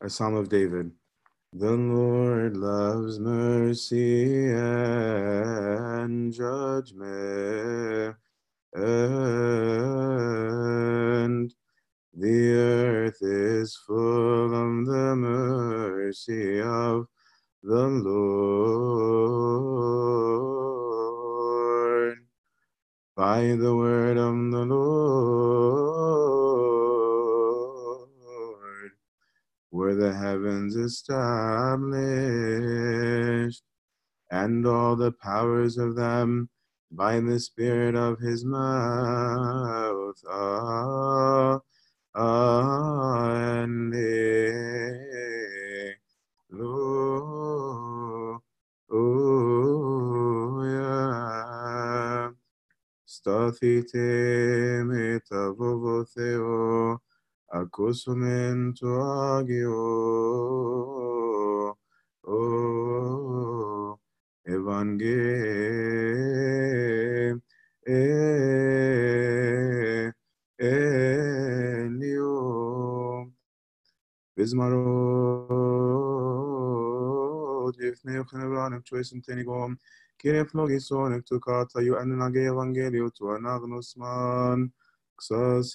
A Psalm of David. The Lord loves mercy and judgment, and the earth is full of the mercy of the Lord. By the word of the Lord the heavens established, and all the powers of them by the Spirit of his mouth. Ah, Alleluia. Stathite metavovotheo, accosumento agio. Oh, Evangelio. Bismarod, לפני כן choice in tenigom, Kyrie flogison, ektukata you and nage evangelio to anagnusman, xasi Kyrie. Stand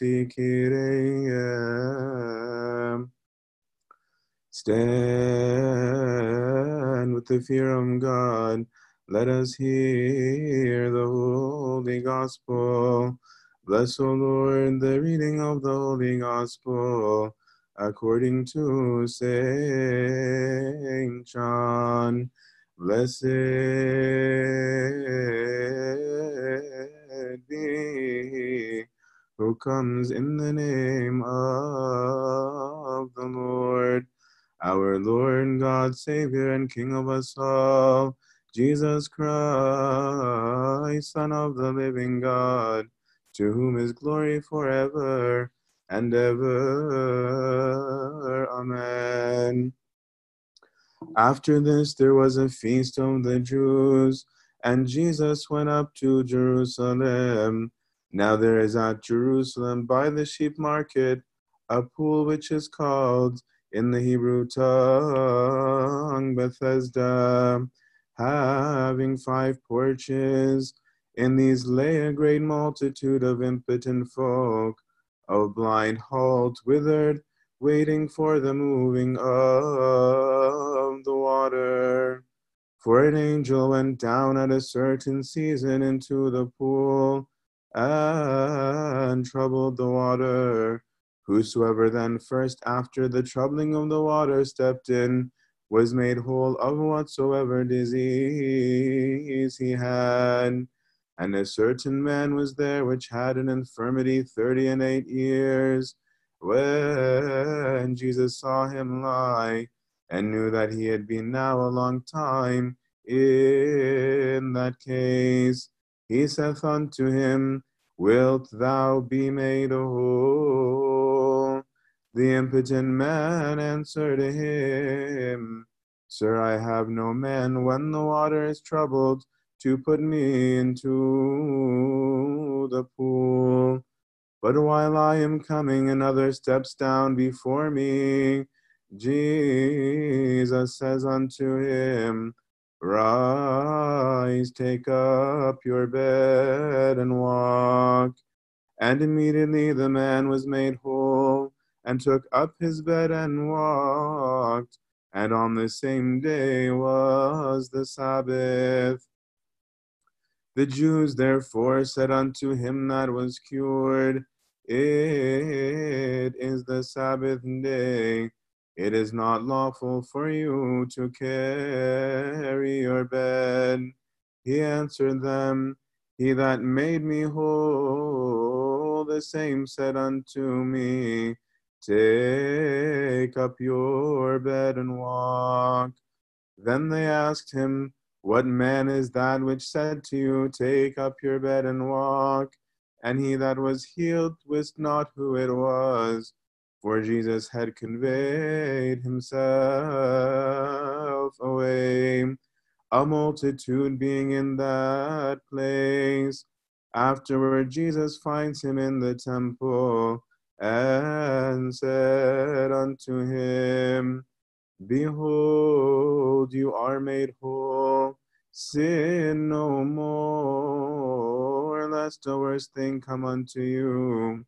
with the fear of God. Let us hear the Holy Gospel. Bless, O Lord, the reading of the Holy Gospel according to Saint John. Blessed be who comes in the name of the Lord, our Lord God, Savior, and King of us all, Jesus Christ, Son of the living God, to whom is glory forever and ever. Amen. After this, there was a feast of the Jews, and Jesus went up to Jerusalem. Now there is at Jerusalem by the sheep market a pool which is called in the Hebrew tongue Bethesda, having five porches. In these lay a great multitude of impotent folk, of blind, halt, withered, waiting for the moving of the water. For an angel went down at a certain season into the pool and troubled the water. Whosoever then first after the troubling of the water stepped in was made whole of whatsoever disease he had. And a certain man was there which had an infirmity thirty and eight years. When Jesus saw him lie, and knew that he had been now a long time in that case, he saith unto him, Wilt thou be made whole? The impotent man answered him, Sir, I have no man when the water is troubled to put me into the pool. But while I am coming, another steps down before me. Jesus says unto him, Rise, take up your bed and walk. And immediately the man was made whole, and took up his bed and walked. And on the same day was the Sabbath. The Jews therefore said unto him that was cured, It is the Sabbath day. It is not lawful for you to carry your bed. He answered them, He that made me whole, the same said unto me, Take up your bed and walk. Then they asked him, What man is that which said to you, Take up your bed and walk? And he that was healed wist not who it was, for Jesus had conveyed himself away. A multitude being in that place. Afterward, Jesus finds him in the temple and said unto him, Behold, you are made whole. Sin no more, lest a worse thing come unto you.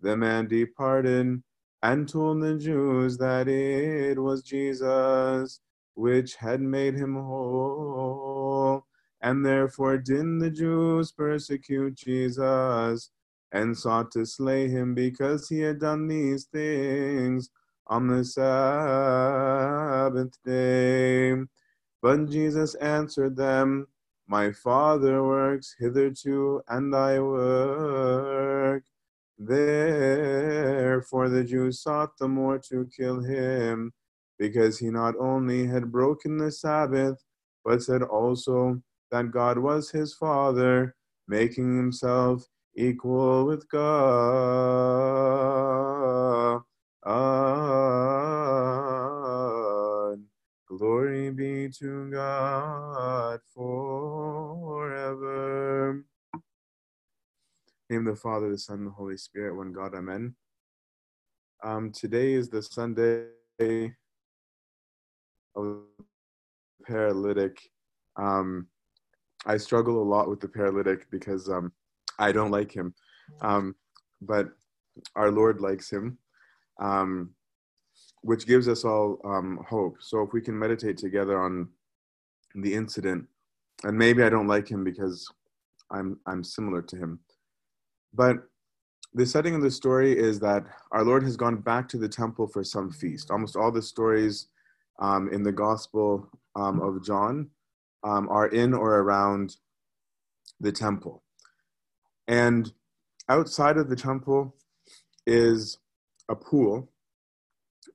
The man departed and told the Jews that it was Jesus which had made him whole. And therefore did the Jews persecute Jesus and sought to slay him because he had done these things on the Sabbath day. But Jesus answered them, My Father works hitherto, and I work. Therefore the Jews sought the more to kill him, because he not only had broken the Sabbath, but said also that God was his Father, making himself equal with God. Glory be to God forever. Name the Father, the Son, the Holy Spirit, one God, Amen. Um, today is the Sunday of paralytic. Um, I struggle a lot with the paralytic because um, I don't like him, um, but our Lord likes him, um, which gives us all um, hope. So if we can meditate together on the incident, and maybe I don't like him because I'm I'm similar to him, but the setting of the story is that our Lord has gone back to the temple for some feast. Almost all the stories um, in the Gospel um, of John um, are in or around the temple. And outside of the temple is a pool,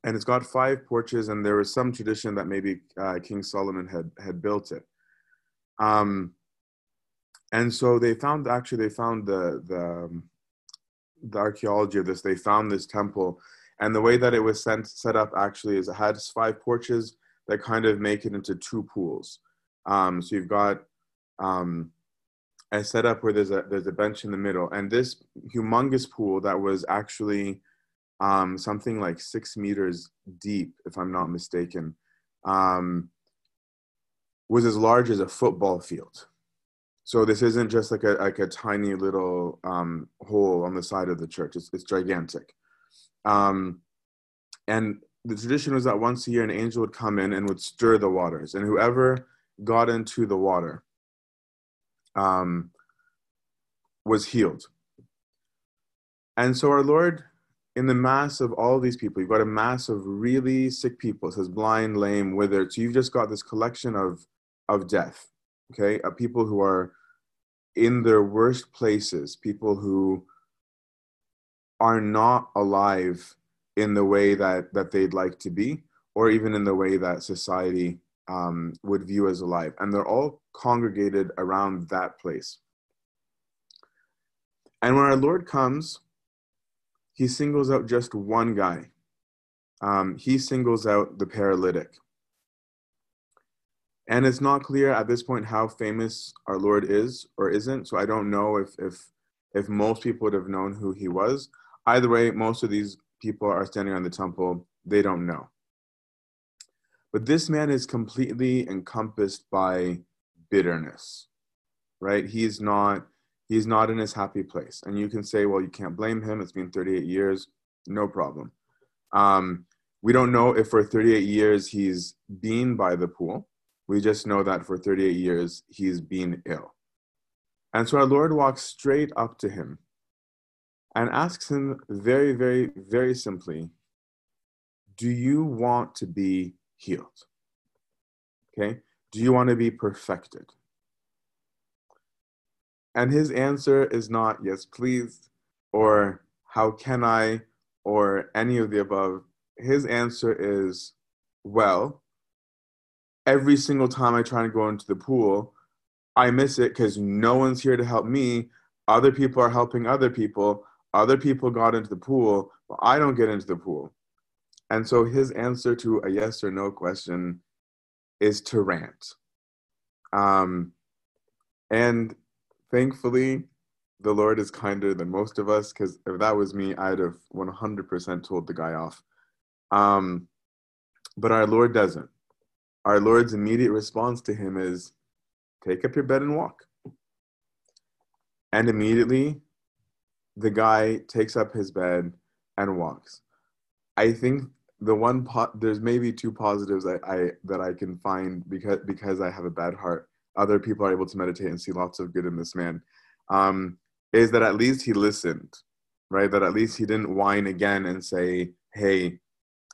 and it's got five porches, and there was some tradition that maybe uh, King Solomon had, had built it. Um, and so they found actually they found the the um, the archaeology of this. They found this temple, and the way that it was sent, set up actually is it had five porches that kind of make it into two pools. Um, so you've got um, a setup where there's a there's a bench in the middle, and this humongous pool that was actually um, something like six meters deep, if I'm not mistaken, um, was as large as a football field. So this isn't just like a like a tiny little um, hole on the side of the church. It's it's gigantic. Um, and the tradition was that once a year an angel would come in and would stir the waters, and whoever got into the water um, was healed. And so our Lord, in the mass of all these people, you've got a mass of really sick people. It says blind, lame, withered. So you've just got this collection of of death okay, of people who are in their worst places, people who are not alive in the way that, that they'd like to be, or even in the way that society um, would view as alive. And they're all congregated around that place. And when our Lord comes, he singles out just one guy. Um, he singles out the paralytic. And it's not clear at this point how famous our Lord is or isn't. So I don't know if if if most people would have known who he was. Either way, most of these people are standing on the temple. They don't know. But this man is completely encompassed by bitterness, right? He's not he's not in his happy place. And you can say, well, you can't blame him. It's been 38 years. No problem. Um, we don't know if for 38 years he's been by the pool we just know that for 38 years he's been ill. And so our Lord walks straight up to him and asks him very, very, very simply, Do you want to be healed? Okay? Do you want to be perfected? And his answer is not, Yes, please, or How can I, or any of the above. His answer is, Well, every single time I try to go into the pool, I miss it because no one's here to help me. Other people are helping other people. Other people got into the pool, but I don't get into the pool. And so his answer to a yes or no question is to rant. Um, and thankfully, the Lord is kinder than most of us because if that was me, I'd have 100% told the guy off. Um, but our Lord doesn't. Our Lord's immediate response to him is, Take up your bed and walk. And immediately, the guy takes up his bed and walks. I think the one po- there's maybe two positives I, I that I can find because because I have a bad heart. Other people are able to meditate and see lots of good in this man. Um, is that at least he listened, right? That at least he didn't whine again and say, "Hey,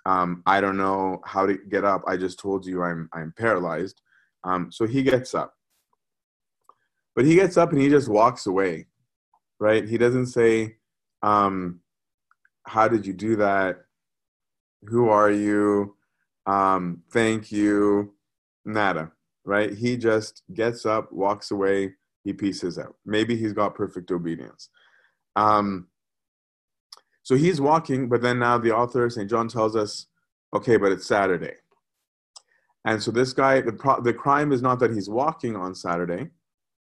um, I don't know how to get up. I just told you I'm I'm paralyzed." Um, so he gets up, but he gets up and he just walks away, right? He doesn't say, um, "How did you do that? Who are you? Um, thank you." Nada, right? He just gets up, walks away, he pieces out. Maybe he's got perfect obedience. Um, so he's walking, but then now the author, St. John, tells us, okay, but it's Saturday. And so this guy, the, pro- the crime is not that he's walking on Saturday.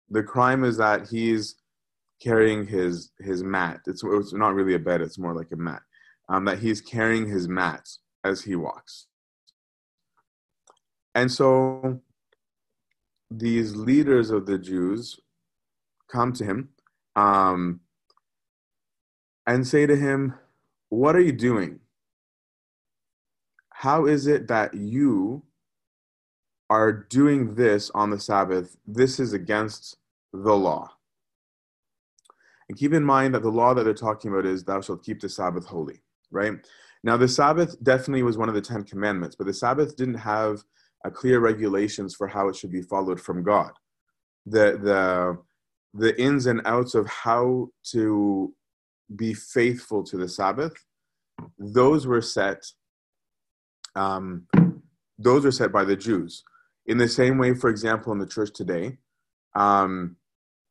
The crime is that he's carrying his his mat. It's, it's not really a bed, it's more like a mat. Um, that he's carrying his mat as he walks. And so these leaders of the Jews come to him um, and say to him, What are you doing? How is it that you are doing this on the Sabbath? This is against the law. And keep in mind that the law that they're talking about is, Thou shalt keep the Sabbath holy, right? Now, the Sabbath definitely was one of the Ten Commandments, but the Sabbath didn't have a clear regulations for how it should be followed from God. The the the ins and outs of how to be faithful to the Sabbath, those were set. Um, those are set by the Jews. In the same way, for example, in the church today, um,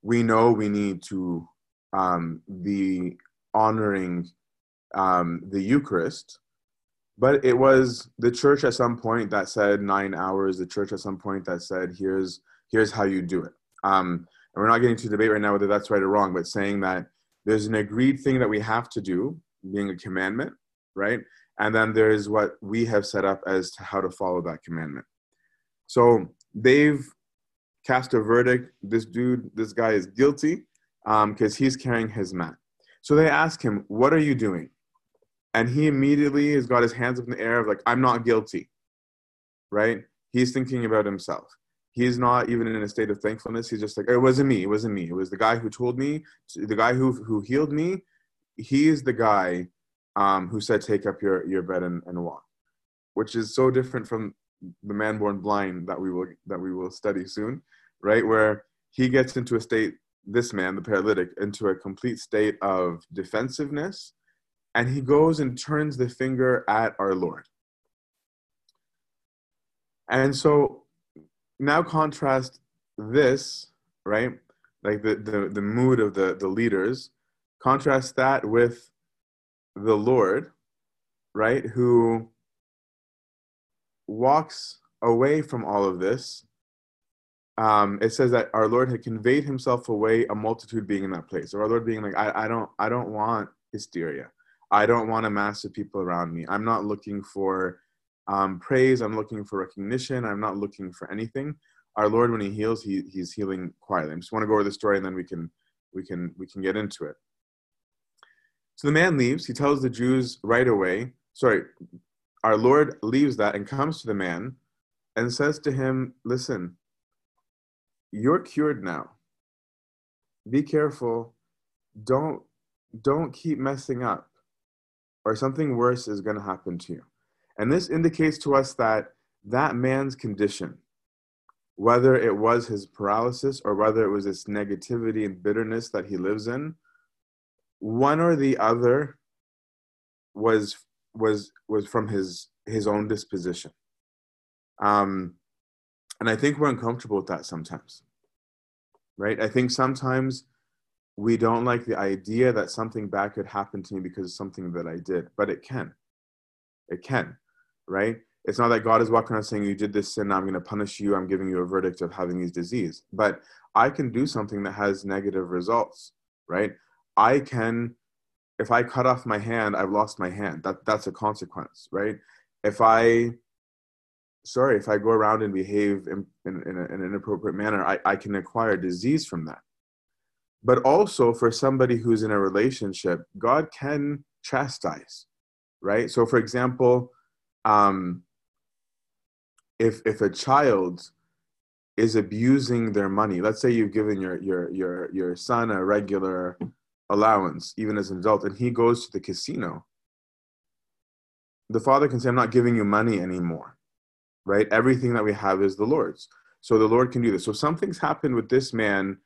we know we need to um, be honoring um, the Eucharist, but it was the church at some point that said nine hours. The church at some point that said here's here's how you do it. Um, and we're not getting to debate right now whether that's right or wrong, but saying that there's an agreed thing that we have to do, being a commandment, right? And then there's what we have set up as to how to follow that commandment. So they've cast a verdict. This dude, this guy is guilty because um, he's carrying his mat. So they ask him, What are you doing? And he immediately has got his hands up in the air of like, I'm not guilty, right? He's thinking about himself. He's not even in a state of thankfulness. He's just like, it wasn't me. It wasn't me. It was the guy who told me, the guy who, who healed me. He is the guy um, who said, take up your, your bed and, and walk, which is so different from the man born blind that we will, that we will study soon, right? Where he gets into a state, this man, the paralytic, into a complete state of defensiveness and he goes and turns the finger at our Lord. And so now contrast this, right? Like the, the, the mood of the, the leaders, contrast that with the Lord, right? Who walks away from all of this. Um, it says that our Lord had conveyed himself away, a multitude being in that place. Or our Lord being like, I, I don't, I don't want hysteria. I don't want a mass of people around me. I'm not looking for um, praise. I'm looking for recognition. I'm not looking for anything. Our Lord, when He heals, He He's healing quietly. I just want to go over the story, and then we can we can we can get into it. So the man leaves. He tells the Jews right away. Sorry, our Lord leaves that and comes to the man and says to him, "Listen, you're cured now. Be careful. Don't don't keep messing up or something worse is going to happen to you. And this indicates to us that that man's condition, whether it was his paralysis or whether it was this negativity and bitterness that he lives in, one or the other was was was from his his own disposition. Um, and I think we're uncomfortable with that sometimes, right? I think sometimes we don't like the idea that something bad could happen to me because of something that I did, but it can. It can, right? It's not that God is walking around saying, You did this sin, I'm going to punish you, I'm giving you a verdict of having these disease. But I can do something that has negative results. right? I can, if I cut off my hand, I've lost my hand. That that's a consequence, right? If I, sorry, if I go around and behave in, in, in, a, in an inappropriate manner, I, I can acquire disease from that. But also for somebody who's in a relationship, God can chastise, right? So, for example, um, if if a child is abusing their money, let's say you've given your your your your son a regular allowance, even as an adult, and he goes to the casino, the father can say, "I'm not giving you money anymore." Right? Everything that we have is the Lord's. So the Lord can do this. So something's happened with this man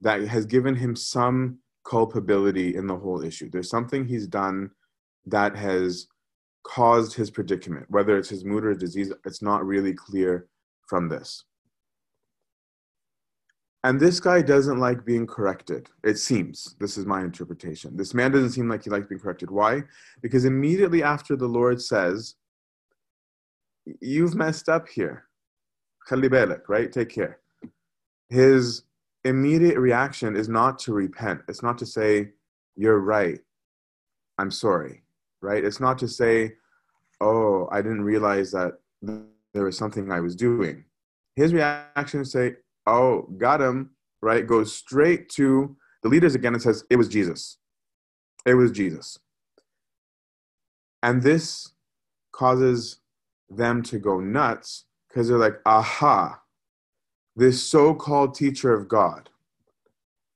that has given him some culpability in the whole issue. There's something he's done that has caused his predicament, whether it's his mood or disease, it's not really clear from this. And this guy doesn't like being corrected. It seems. This is my interpretation. This man doesn't seem like he likes being corrected. Why? Because immediately after the Lord says, You've messed up here. Khali right? Take care. His immediate reaction is not to repent. It's not to say, You're right. I'm sorry right? It's not to say, oh, I didn't realize that there was something I was doing. His reaction is to say, oh, got him, right? Goes straight to the leaders again and says, it was Jesus. It was Jesus. And this causes them to go nuts because they're like, aha, this so called teacher of God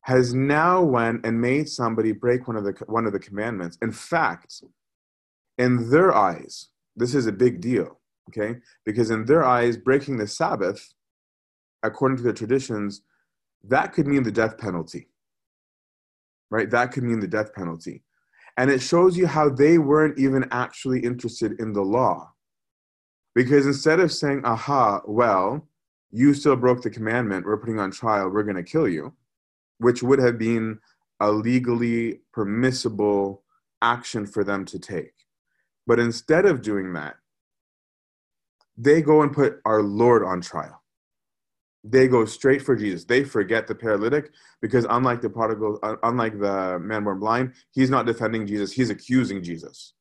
has now went and made somebody break one of the one of the commandments. In fact, in their eyes, this is a big deal, okay? Because in their eyes, breaking the Sabbath, according to their traditions, that could mean the death penalty, right? That could mean the death penalty. And it shows you how they weren't even actually interested in the law. Because instead of saying, aha, well, you still broke the commandment, we're putting on trial, we're going to kill you, which would have been a legally permissible action for them to take. But instead of doing that, they go and put our Lord on trial. They go straight for Jesus. They forget the paralytic because, unlike the prodigal, unlike the man born blind, he's not defending Jesus, he's accusing Jesus,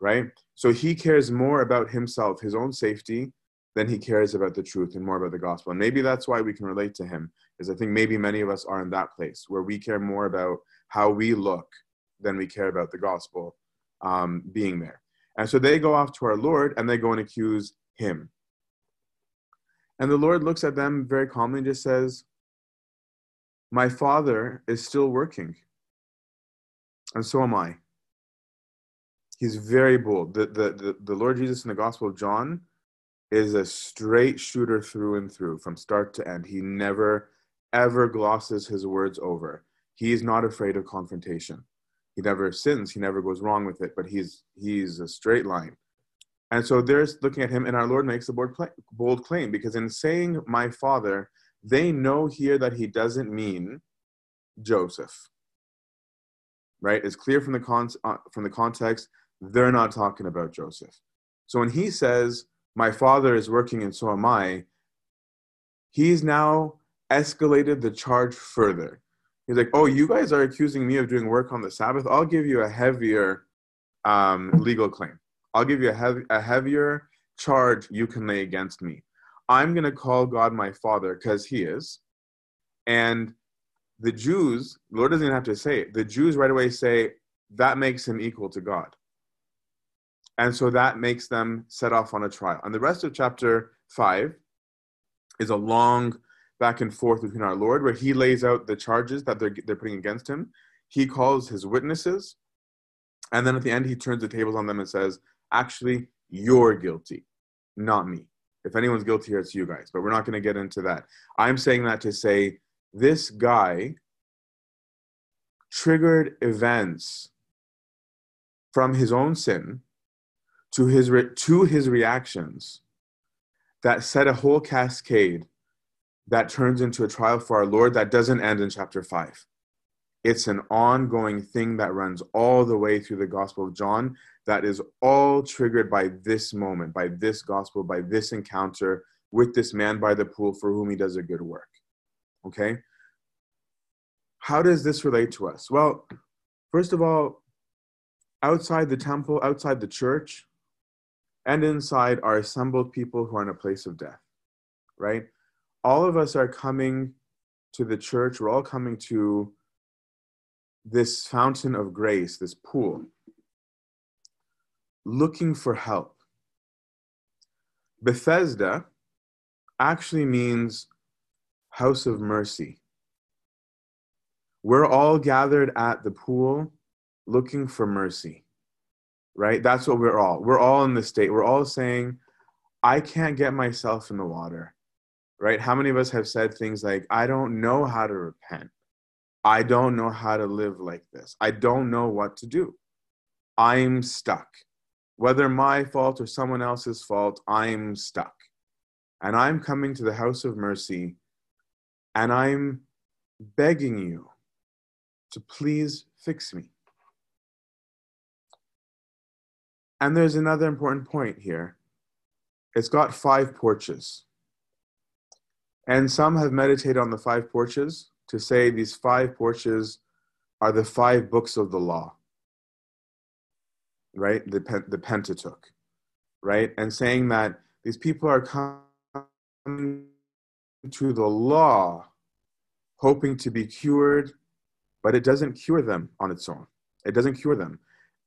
right? So he cares more about himself, his own safety, than he cares about the truth and more about the gospel. And maybe that's why we can relate to him, is I think maybe many of us are in that place where we care more about how we look than we care about the gospel um, being there. And so they go off to our Lord and they go and accuse him. And the Lord looks at them very calmly and just says, My Father is still working. And so am I. He's very bold. The, the, the, the Lord Jesus in the Gospel of John is a straight shooter through and through from start to end. He never, ever glosses his words over. He is not afraid of confrontation he never sins he never goes wrong with it but he's he's a straight line. And so they're looking at him and our lord makes a bold, bold claim because in saying my father they know here that he doesn't mean joseph. Right? It's clear from the con- uh, from the context they're not talking about joseph. So when he says my father is working and so am i he's now escalated the charge further He's like, "Oh, you guys are accusing me of doing work on the Sabbath. I'll give you a heavier um, legal claim. I'll give you a, heavy, a heavier charge you can lay against me. I'm going to call God my Father because He is." And the Jews, the Lord doesn't even have to say it. The Jews right away say that makes him equal to God. And so that makes them set off on a trial. And the rest of chapter 5 is a long back and forth between our Lord, where he lays out the charges that they're, they're putting against him. He calls his witnesses. And then at the end, he turns the tables on them and says, Actually, you're guilty, not me. If anyone's guilty here, it's you guys. But we're not going to get into that. I'm saying that to say this guy triggered events from his own sin to his, re- to his reactions that set a whole cascade that turns into a trial for our Lord that doesn't end in chapter 5. It's an ongoing thing that runs all the way through the Gospel of John that is all triggered by this moment, by this gospel, by this encounter with this man by the pool for whom he does a good work. Okay? how does this relate to us? Well, first of all, outside the temple, outside the church, and inside are assembled people who are in a place of death, right? All of us are coming to the church, we're all coming to this fountain of grace, this pool, looking for help. Bethesda actually means house of mercy. We're all gathered at the pool looking for mercy, right? That's what we're all. We're all in the state. We're all saying, I can't get myself in the water, right? How many of us have said things like, I don't know how to repent? I don't know how to live like this. I don't know what to do. I'm stuck. Whether my fault or someone else's fault, I'm stuck. And I'm coming to the house of mercy and I'm begging you to please fix me. And there's another important point here. It's got five porches. And some have meditated on the five porches to say these five porches are the five books of the law, right? The, the Pentateuch, right? And saying that these people are coming to the law hoping to be cured, but it doesn't cure them on its own. It doesn't cure them.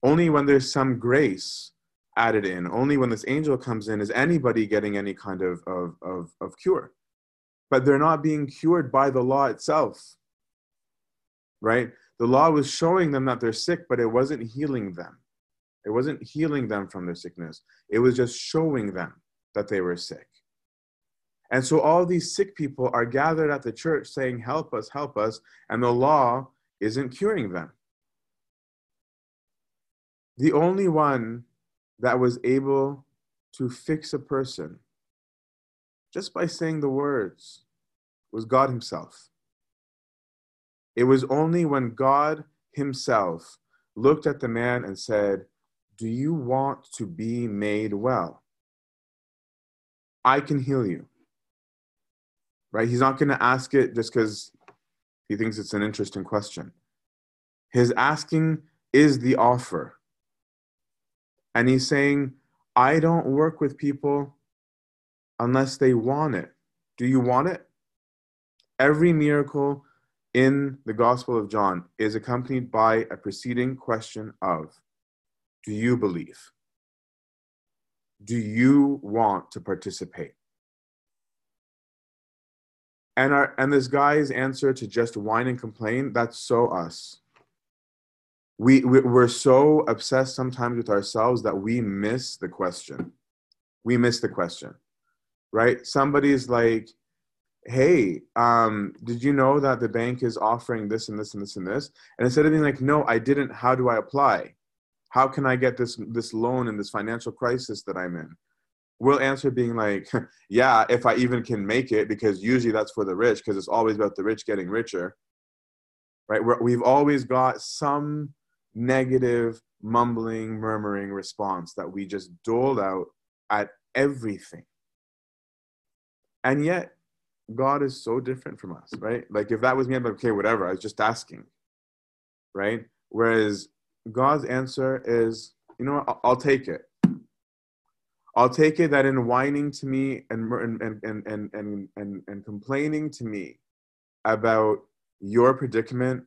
Only when there's some grace added in, only when this angel comes in, is anybody getting any kind of, of, of, of cure but they're not being cured by the law itself. Right? The law was showing them that they're sick, but it wasn't healing them. It wasn't healing them from their sickness. It was just showing them that they were sick. And so all these sick people are gathered at the church saying, Help us, help us. And the law isn't curing them. The only one that was able to fix a person just by saying the words was God Himself. It was only when God Himself looked at the man and said, Do you want to be made well? I can heal you. Right? He's not going to ask it just because he thinks it's an interesting question. His asking is the offer. And he's saying, I don't work with people unless they want it. Do you want it? Every miracle in the Gospel of John is accompanied by a preceding question of Do you believe? Do you want to participate? And, our, and this guy's answer to just whine and complain, that's so us. We, we, we're so obsessed sometimes with ourselves that we miss the question. We miss the question right? Somebody's like, hey, um, did you know that the bank is offering this and this and this and this? And instead of being like, no, I didn't, how do I apply? How can I get this this loan in this financial crisis that I'm in? We'll answer being like, yeah, if I even can make it, because usually that's for the rich, because it's always about the rich getting richer. Right? We're, we've always got some negative, mumbling, murmuring response that we just doled out at everything and yet, God is so different from us, right? Like if that was me, I'd be like, okay, whatever. I was just asking, right? Whereas God's answer is, you know what? I'll, take it. I'll take it that in whining to me and and and and and and, and complaining to me about your predicament,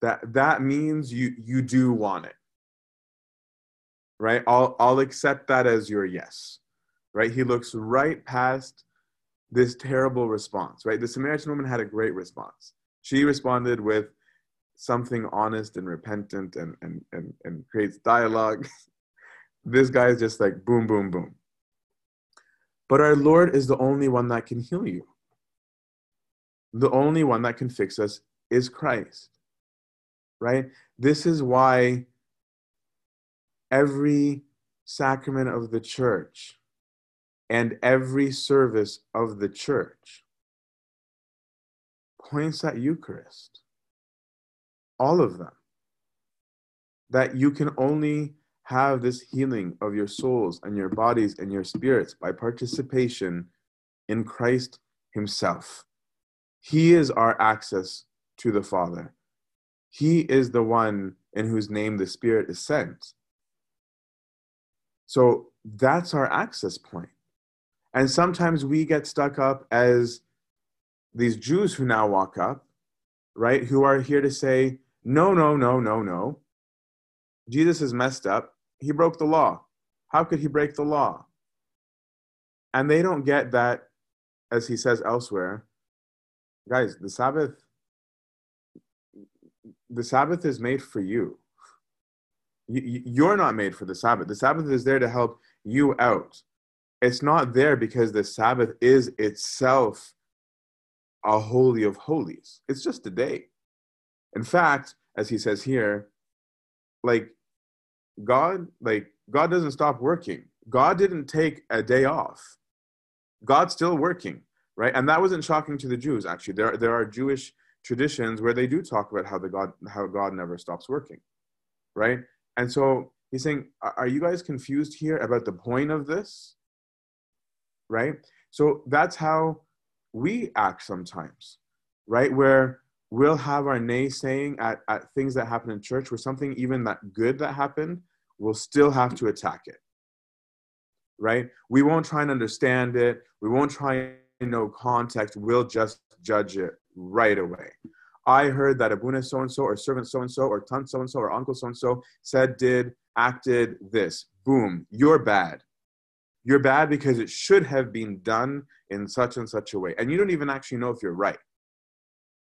that that means you you do want it. Right? I'll I'll accept that as your yes. Right? He looks right past this terrible response, right? The Samaritan woman had a great response. She responded with something honest and repentant and, and, and, and creates dialogue. this guy is just like boom, boom, boom. But our Lord is the only one that can heal you. The only one that can fix us is Christ, right? This is why every sacrament of the church and every service of the church points at Eucharist. All of them. That you can only have this healing of your souls and your bodies and your spirits by participation in Christ Himself. He is our access to the Father. He is the one in whose name the Spirit is sent. So that's our access point. And sometimes we get stuck up as these Jews who now walk up, right, who are here to say, no, no, no, no, no. Jesus is messed up. He broke the law. How could he break the law? And they don't get that, as he says elsewhere, guys, the Sabbath, the Sabbath is made for you. You're not made for the Sabbath. The Sabbath is there to help you out. It's not there because the Sabbath is itself a holy of holies. It's just a day. In fact, as he says here, like God, like God doesn't stop working. God didn't take a day off. God's still working, right? And that wasn't shocking to the Jews. Actually, there there are Jewish traditions where they do talk about how the God how God never stops working, right? And so he's saying, are you guys confused here about the point of this? Right? So that's how we act sometimes, right? Where we'll have our naysaying at, at things that happen in church, where something even that good that happened, we'll still have to attack it, right? We won't try and understand it. We won't try and know context. We'll just judge it right away. I heard that Abuna so and so, or servant so and so, or ton so and so, or uncle so and so said, did, acted this. Boom, you're bad. You're bad because it should have been done in such and such a way. And you don't even actually know if you're right.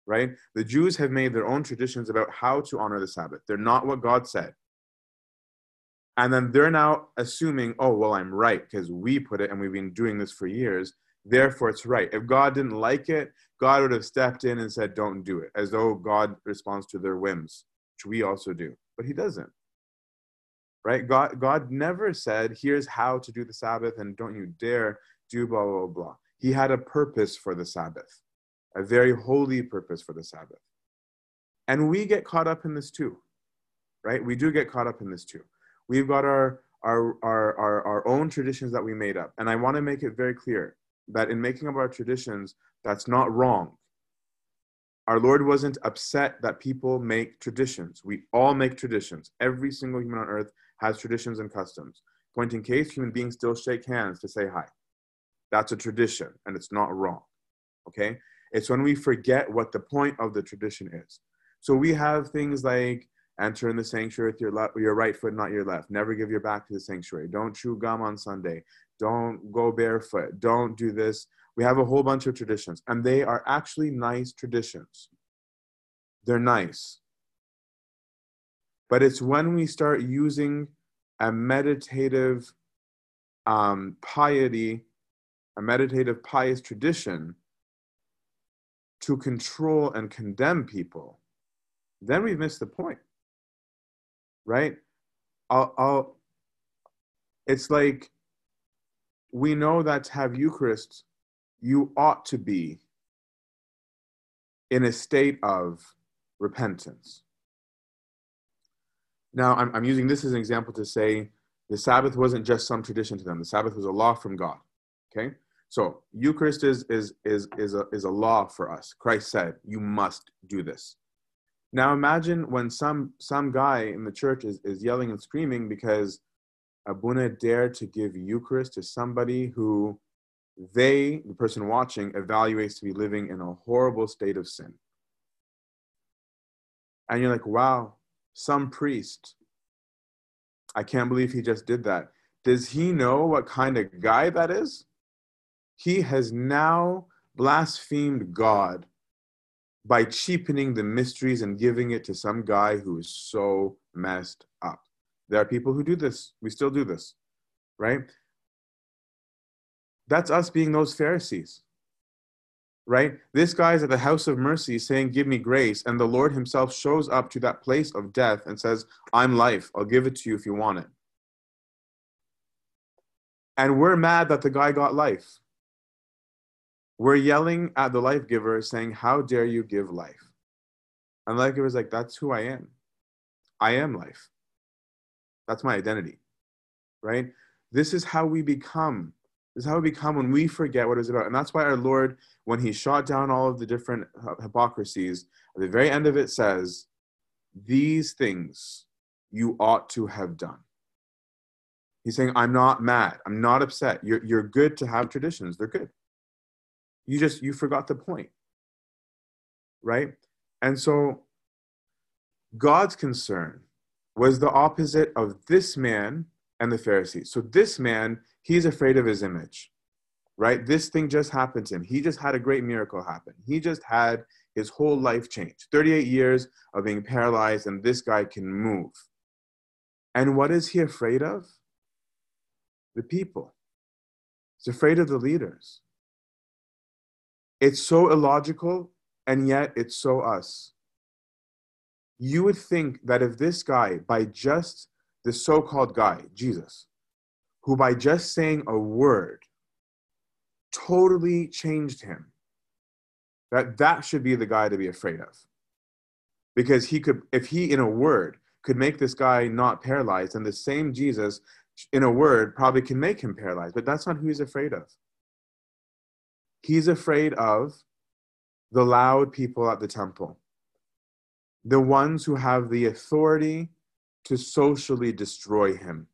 Right? The Jews have made their own traditions about how to honor the Sabbath. They're not what God said. And then they're now assuming, oh, well, I'm right because we put it and we've been doing this for years. Therefore, it's right. If God didn't like it, God would have stepped in and said, don't do it, as though God responds to their whims, which we also do. But He doesn't. Right? God, God never said, here's how to do the Sabbath and don't you dare do blah, blah, blah. He had a purpose for the Sabbath, a very holy purpose for the Sabbath. And we get caught up in this too, right? We do get caught up in this too. We've got our, our, our, our, our own traditions that we made up. And I want to make it very clear that in making up our traditions, that's not wrong. Our Lord wasn't upset that people make traditions. We all make traditions. Every single human on earth has traditions and customs. Point in case, human beings still shake hands to say hi. That's a tradition, and it's not wrong. Okay? It's when we forget what the point of the tradition is. So we have things like enter in the sanctuary with your, left, your right foot, not your left. Never give your back to the sanctuary. Don't chew gum on Sunday. Don't go barefoot. Don't do this. We have a whole bunch of traditions, and they are actually nice traditions. They're nice. But it's when we start using a meditative um, piety, a meditative pious tradition to control and condemn people, then we've missed the point. Right? I'll, I'll, it's like we know that to have Eucharist, you ought to be in a state of repentance. Now, I'm, I'm using this as an example to say the Sabbath wasn't just some tradition to them. The Sabbath was a law from God. Okay? So Eucharist is, is, is, is, a, is a law for us. Christ said, you must do this. Now imagine when some, some guy in the church is, is yelling and screaming because Abuna dared to give Eucharist to somebody who they, the person watching, evaluates to be living in a horrible state of sin. And you're like, wow, some priest. I can't believe he just did that. Does he know what kind of guy that is? He has now blasphemed God by cheapening the mysteries and giving it to some guy who is so messed up. There are people who do this. We still do this, right? That's us being those Pharisees, right? This guy's at the house of mercy saying, Give me grace. And the Lord himself shows up to that place of death and says, I'm life. I'll give it to you if you want it. And we're mad that the guy got life. We're yelling at the life giver saying, How dare you give life? And life giver's like, That's who I am. I am life. That's my identity, right? This is how we become is how we become when we forget what it's about. And that's why our Lord, when he shot down all of the different hypocrisies, at the very end of it says, These things you ought to have done. He's saying, I'm not mad. I'm not upset. You're, you're good to have traditions. They're good. You just, you forgot the point. Right? And so God's concern was the opposite of this man and the Pharisees. So this man, he's afraid of his image, right? This thing just happened to him. He just had a great miracle happen. He just had his whole life changed. 38 years of being paralyzed, and this guy can move. And what is he afraid of? The people. He's afraid of the leaders. It's so illogical, and yet it's so us. You would think that if this guy, by just the so called guy, Jesus, who by just saying a word totally changed him, that that should be the guy to be afraid of. Because he could, if he in a word could make this guy not paralyzed, and the same Jesus in a word probably can make him paralyzed, but that's not who he's afraid of. He's afraid of the loud people at the temple, the ones who have the authority to socially destroy him.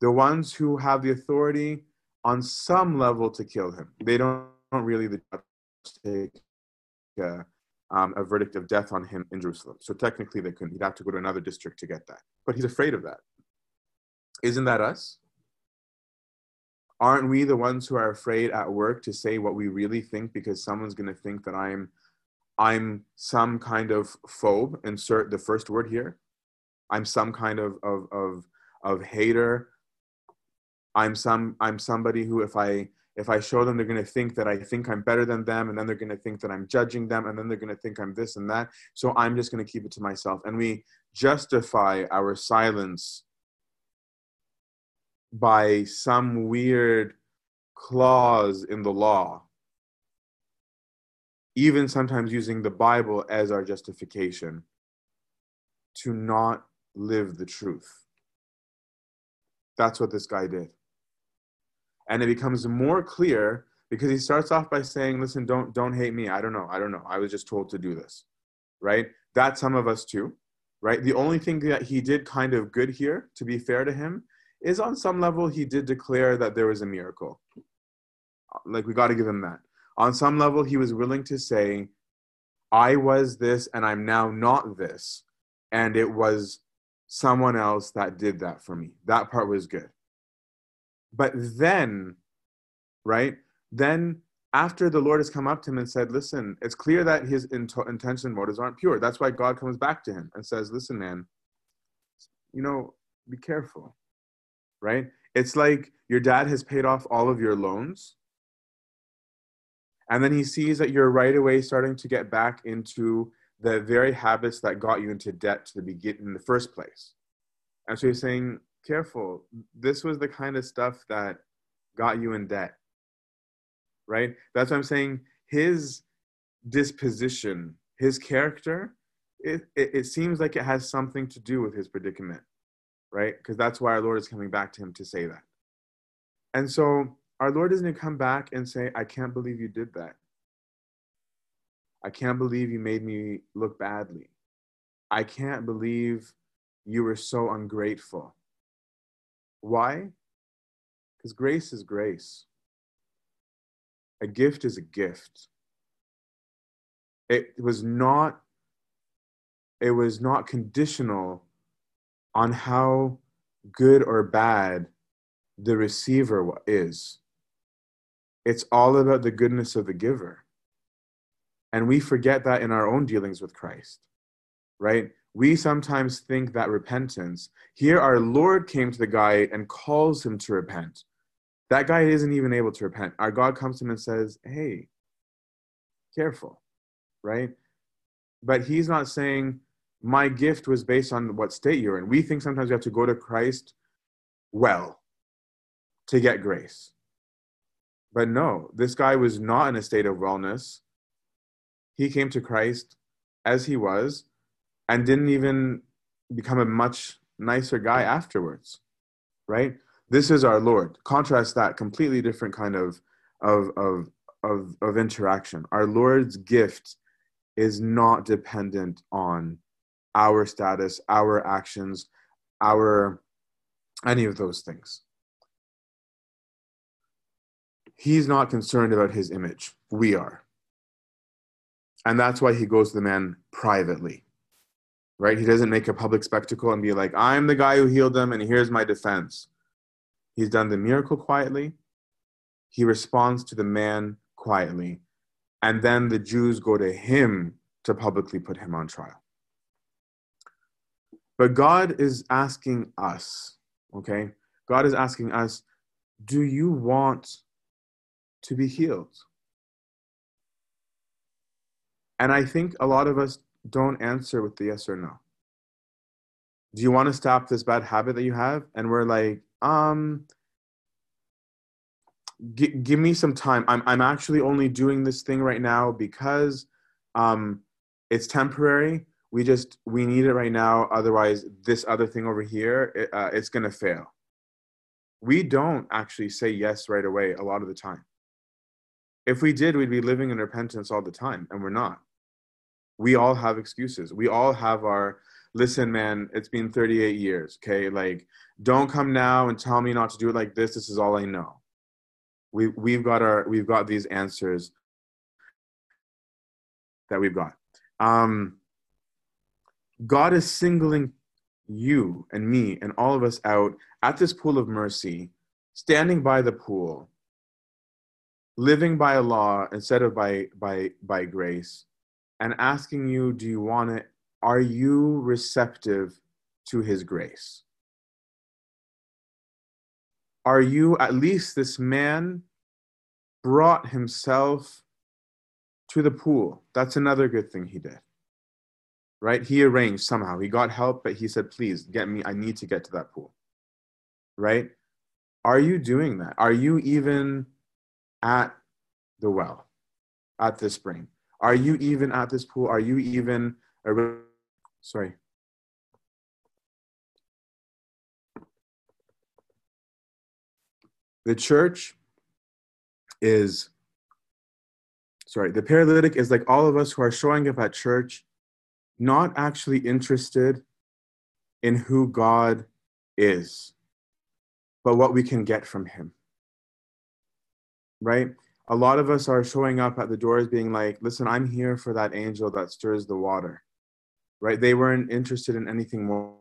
The ones who have the authority on some level to kill him. They don't, don't really take a, um, a verdict of death on him in Jerusalem. So technically, they couldn't. He'd have to go to another district to get that. But he's afraid of that. Isn't that us? Aren't we the ones who are afraid at work to say what we really think because someone's going to think that I'm I'm some kind of phobe, insert the first word here, I'm some kind of of of of hater. I'm some I'm somebody who if I if I show them they're going to think that I think I'm better than them and then they're going to think that I'm judging them and then they're going to think I'm this and that. So I'm just going to keep it to myself and we justify our silence by some weird clause in the law even sometimes using the Bible as our justification to not live the truth. That's what this guy did. And it becomes more clear because he starts off by saying, listen, don't don't hate me. I don't know. I don't know. I was just told to do this. Right? That's some of us too. Right? The only thing that he did kind of good here, to be fair to him, is on some level he did declare that there was a miracle. Like we got to give him that. On some level, he was willing to say, I was this and I'm now not this. And it was someone else that did that for me. That part was good. But then, right? Then after the Lord has come up to him and said, Listen, it's clear that his intention motives aren't pure. That's why God comes back to him and says, Listen, man, you know, be careful, right? It's like your dad has paid off all of your loans. And then he sees that you're right away starting to get back into the very habits that got you into debt to the begin in the first place. And so he's saying, careful, this was the kind of stuff that got you in debt. Right? That's what I'm saying. His disposition, his character, it, it, it seems like it has something to do with his predicament. Right? Because that's why our Lord is coming back to him to say that. And so our Lord doesn't to come back and say, I can't believe you did that. I can't believe you made me look badly. I can't believe you were so ungrateful. Why? Because grace is grace. A gift is a gift. It was not it was not conditional on how good or bad the receiver is. It's all about the goodness of the giver. And we forget that in our own dealings with Christ, right? We sometimes think that repentance, here our Lord came to the guy and calls him to repent. That guy isn't even able to repent. Our God comes to him and says, hey, careful, right? But he's not saying, my gift was based on what state you're in. We think sometimes we have to go to Christ well to get grace. But no, this guy was not in a state of wellness he came to Christ as he was and didn't even become a much nicer guy afterwards, right? This is our Lord. Contrast that completely different kind of of of of, of interaction. Our Lord's gift is not dependent on our status, our actions, our any of those things. He's not concerned about his image. We are. And that's why he goes to the man privately. Right? He doesn't make a public spectacle and be like, I'm the guy who healed them and here's my defense. He's done the miracle quietly. He responds to the man quietly. And then the Jews go to him to publicly put him on trial. But God is asking us, okay? God is asking us, do you want to be healed? And I think a lot of us don't answer with the yes or no. Do you want to stop this bad habit that you have? And we're like, um, g- give me some time. I'm, I'm actually only doing this thing right now because um, it's temporary. We just, we need it right now. Otherwise, this other thing over here, it, uh, it's going to fail. We don't actually say yes right away a lot of the time. If we did, we'd be living in repentance all the time, and we're not. We all have excuses. We all have our, listen, man, it's been 38 years, okay? Like, don't come now and tell me not to do it like this. This is all I know we we've got our we've got these answers that we've got. Um, God is singling you and me and all of us out at this pool of mercy, standing by the pool, living by a law instead of by by by grace, and asking you, do you want it? Are you receptive to his grace? Are you at least this man brought himself to the pool? That's another good thing he did. Right? He arranged somehow. He got help, but he said, please get me, I need to get to that pool. Right? Are you doing that? Are you even at the well, at the spring? Are you even at this pool? Are you even, sorry, the church is sorry the paralytic is like all of us who are showing up at church not actually interested in who god is but what we can get from him. Right a lot of us are showing up at the doors being like listen i'm here for that angel that stirs the water right they weren't interested in anything more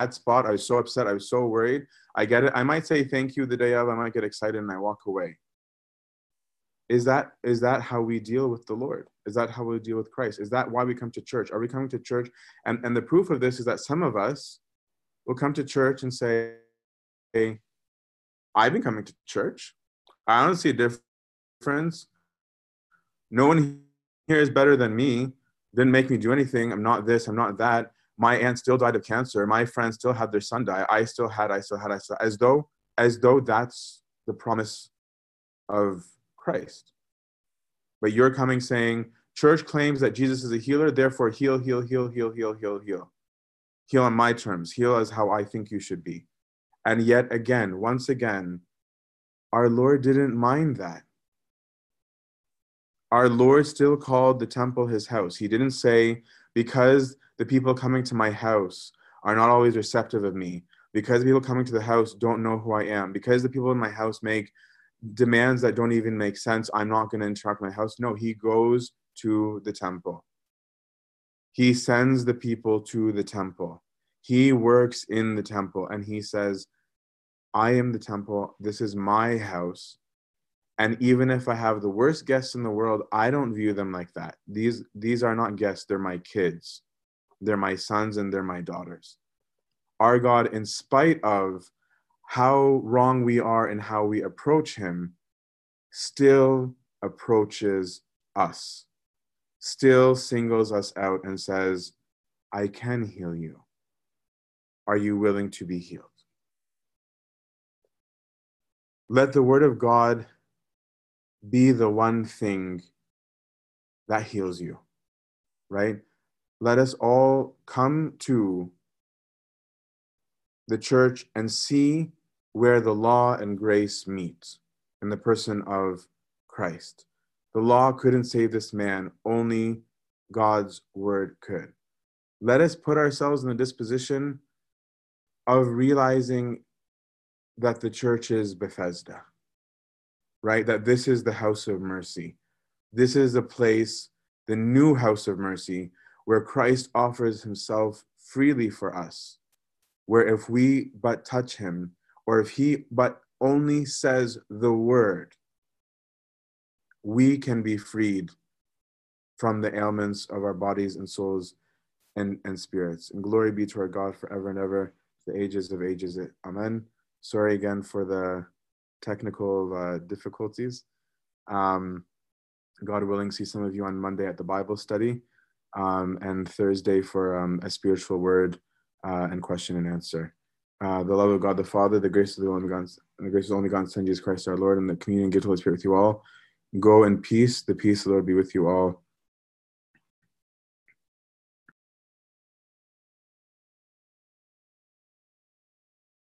That spot. I was so upset. I was so worried. I get it. I might say thank you the day of. I might get excited and I walk away. Is that is that how we deal with the Lord? Is that how we deal with Christ? Is that why we come to church? Are we coming to church? And and the proof of this is that some of us will come to church and say, "Hey, I've been coming to church. I don't see a difference. No one here is better than me. Didn't make me do anything. I'm not this. I'm not that my aunt still died of cancer my friends still had their son die i still had i still had i still as though as though that's the promise of Christ. But you're coming saying, church claims that Jesus is a healer, therefore heal, heal, heal, heal, heal, heal, heal. Heal on my terms. Heal as how I think you should be. And yet again, once again, our Lord didn't mind that. Our Lord still called the temple his house. He didn't say, because the people coming to my house are not always receptive of me, because the people coming to the house don't know who I am, because the people in my house make demands that don't even make sense, I'm not going to interact with my house. No, he goes to the temple. He sends the people to the temple. He works in the temple and he says, I am the temple. This is my house. And even if I have the worst guests in the world, I don't view them like that. These these are not guests, they're my kids. They're my sons and they're my daughters. Our God, in spite of how wrong we are in how we approach him, still approaches us, still singles us out and says, I can heal you. Are you willing to be healed? Let the word of God be the one thing that heals you, right? Let us all come to the church and see where the law and grace meet in the person of Christ. The law couldn't save this man, only God's word could. Let us put ourselves in the disposition of realizing that the church is Bethesda, right? That this is the house of mercy. This is the place, the new house of mercy, where Christ offers himself freely for us, where if we but touch him, or if he but only says the word, we can be freed from the ailments of our bodies and souls and, and spirits. And glory be to our God forever and ever, the ages of ages. Amen. Sorry again for the technical uh, difficulties. Um, God willing, see some of you on Monday at the Bible study, um, and Thursday for um, a spiritual word uh, and question and answer. Uh, the love of God the Father, the grace of the only God, the grace of the only God, Son Jesus Christ our Lord, and the communion gift of the Holy Spirit with you all. Go in peace. The peace of the Lord be with you all.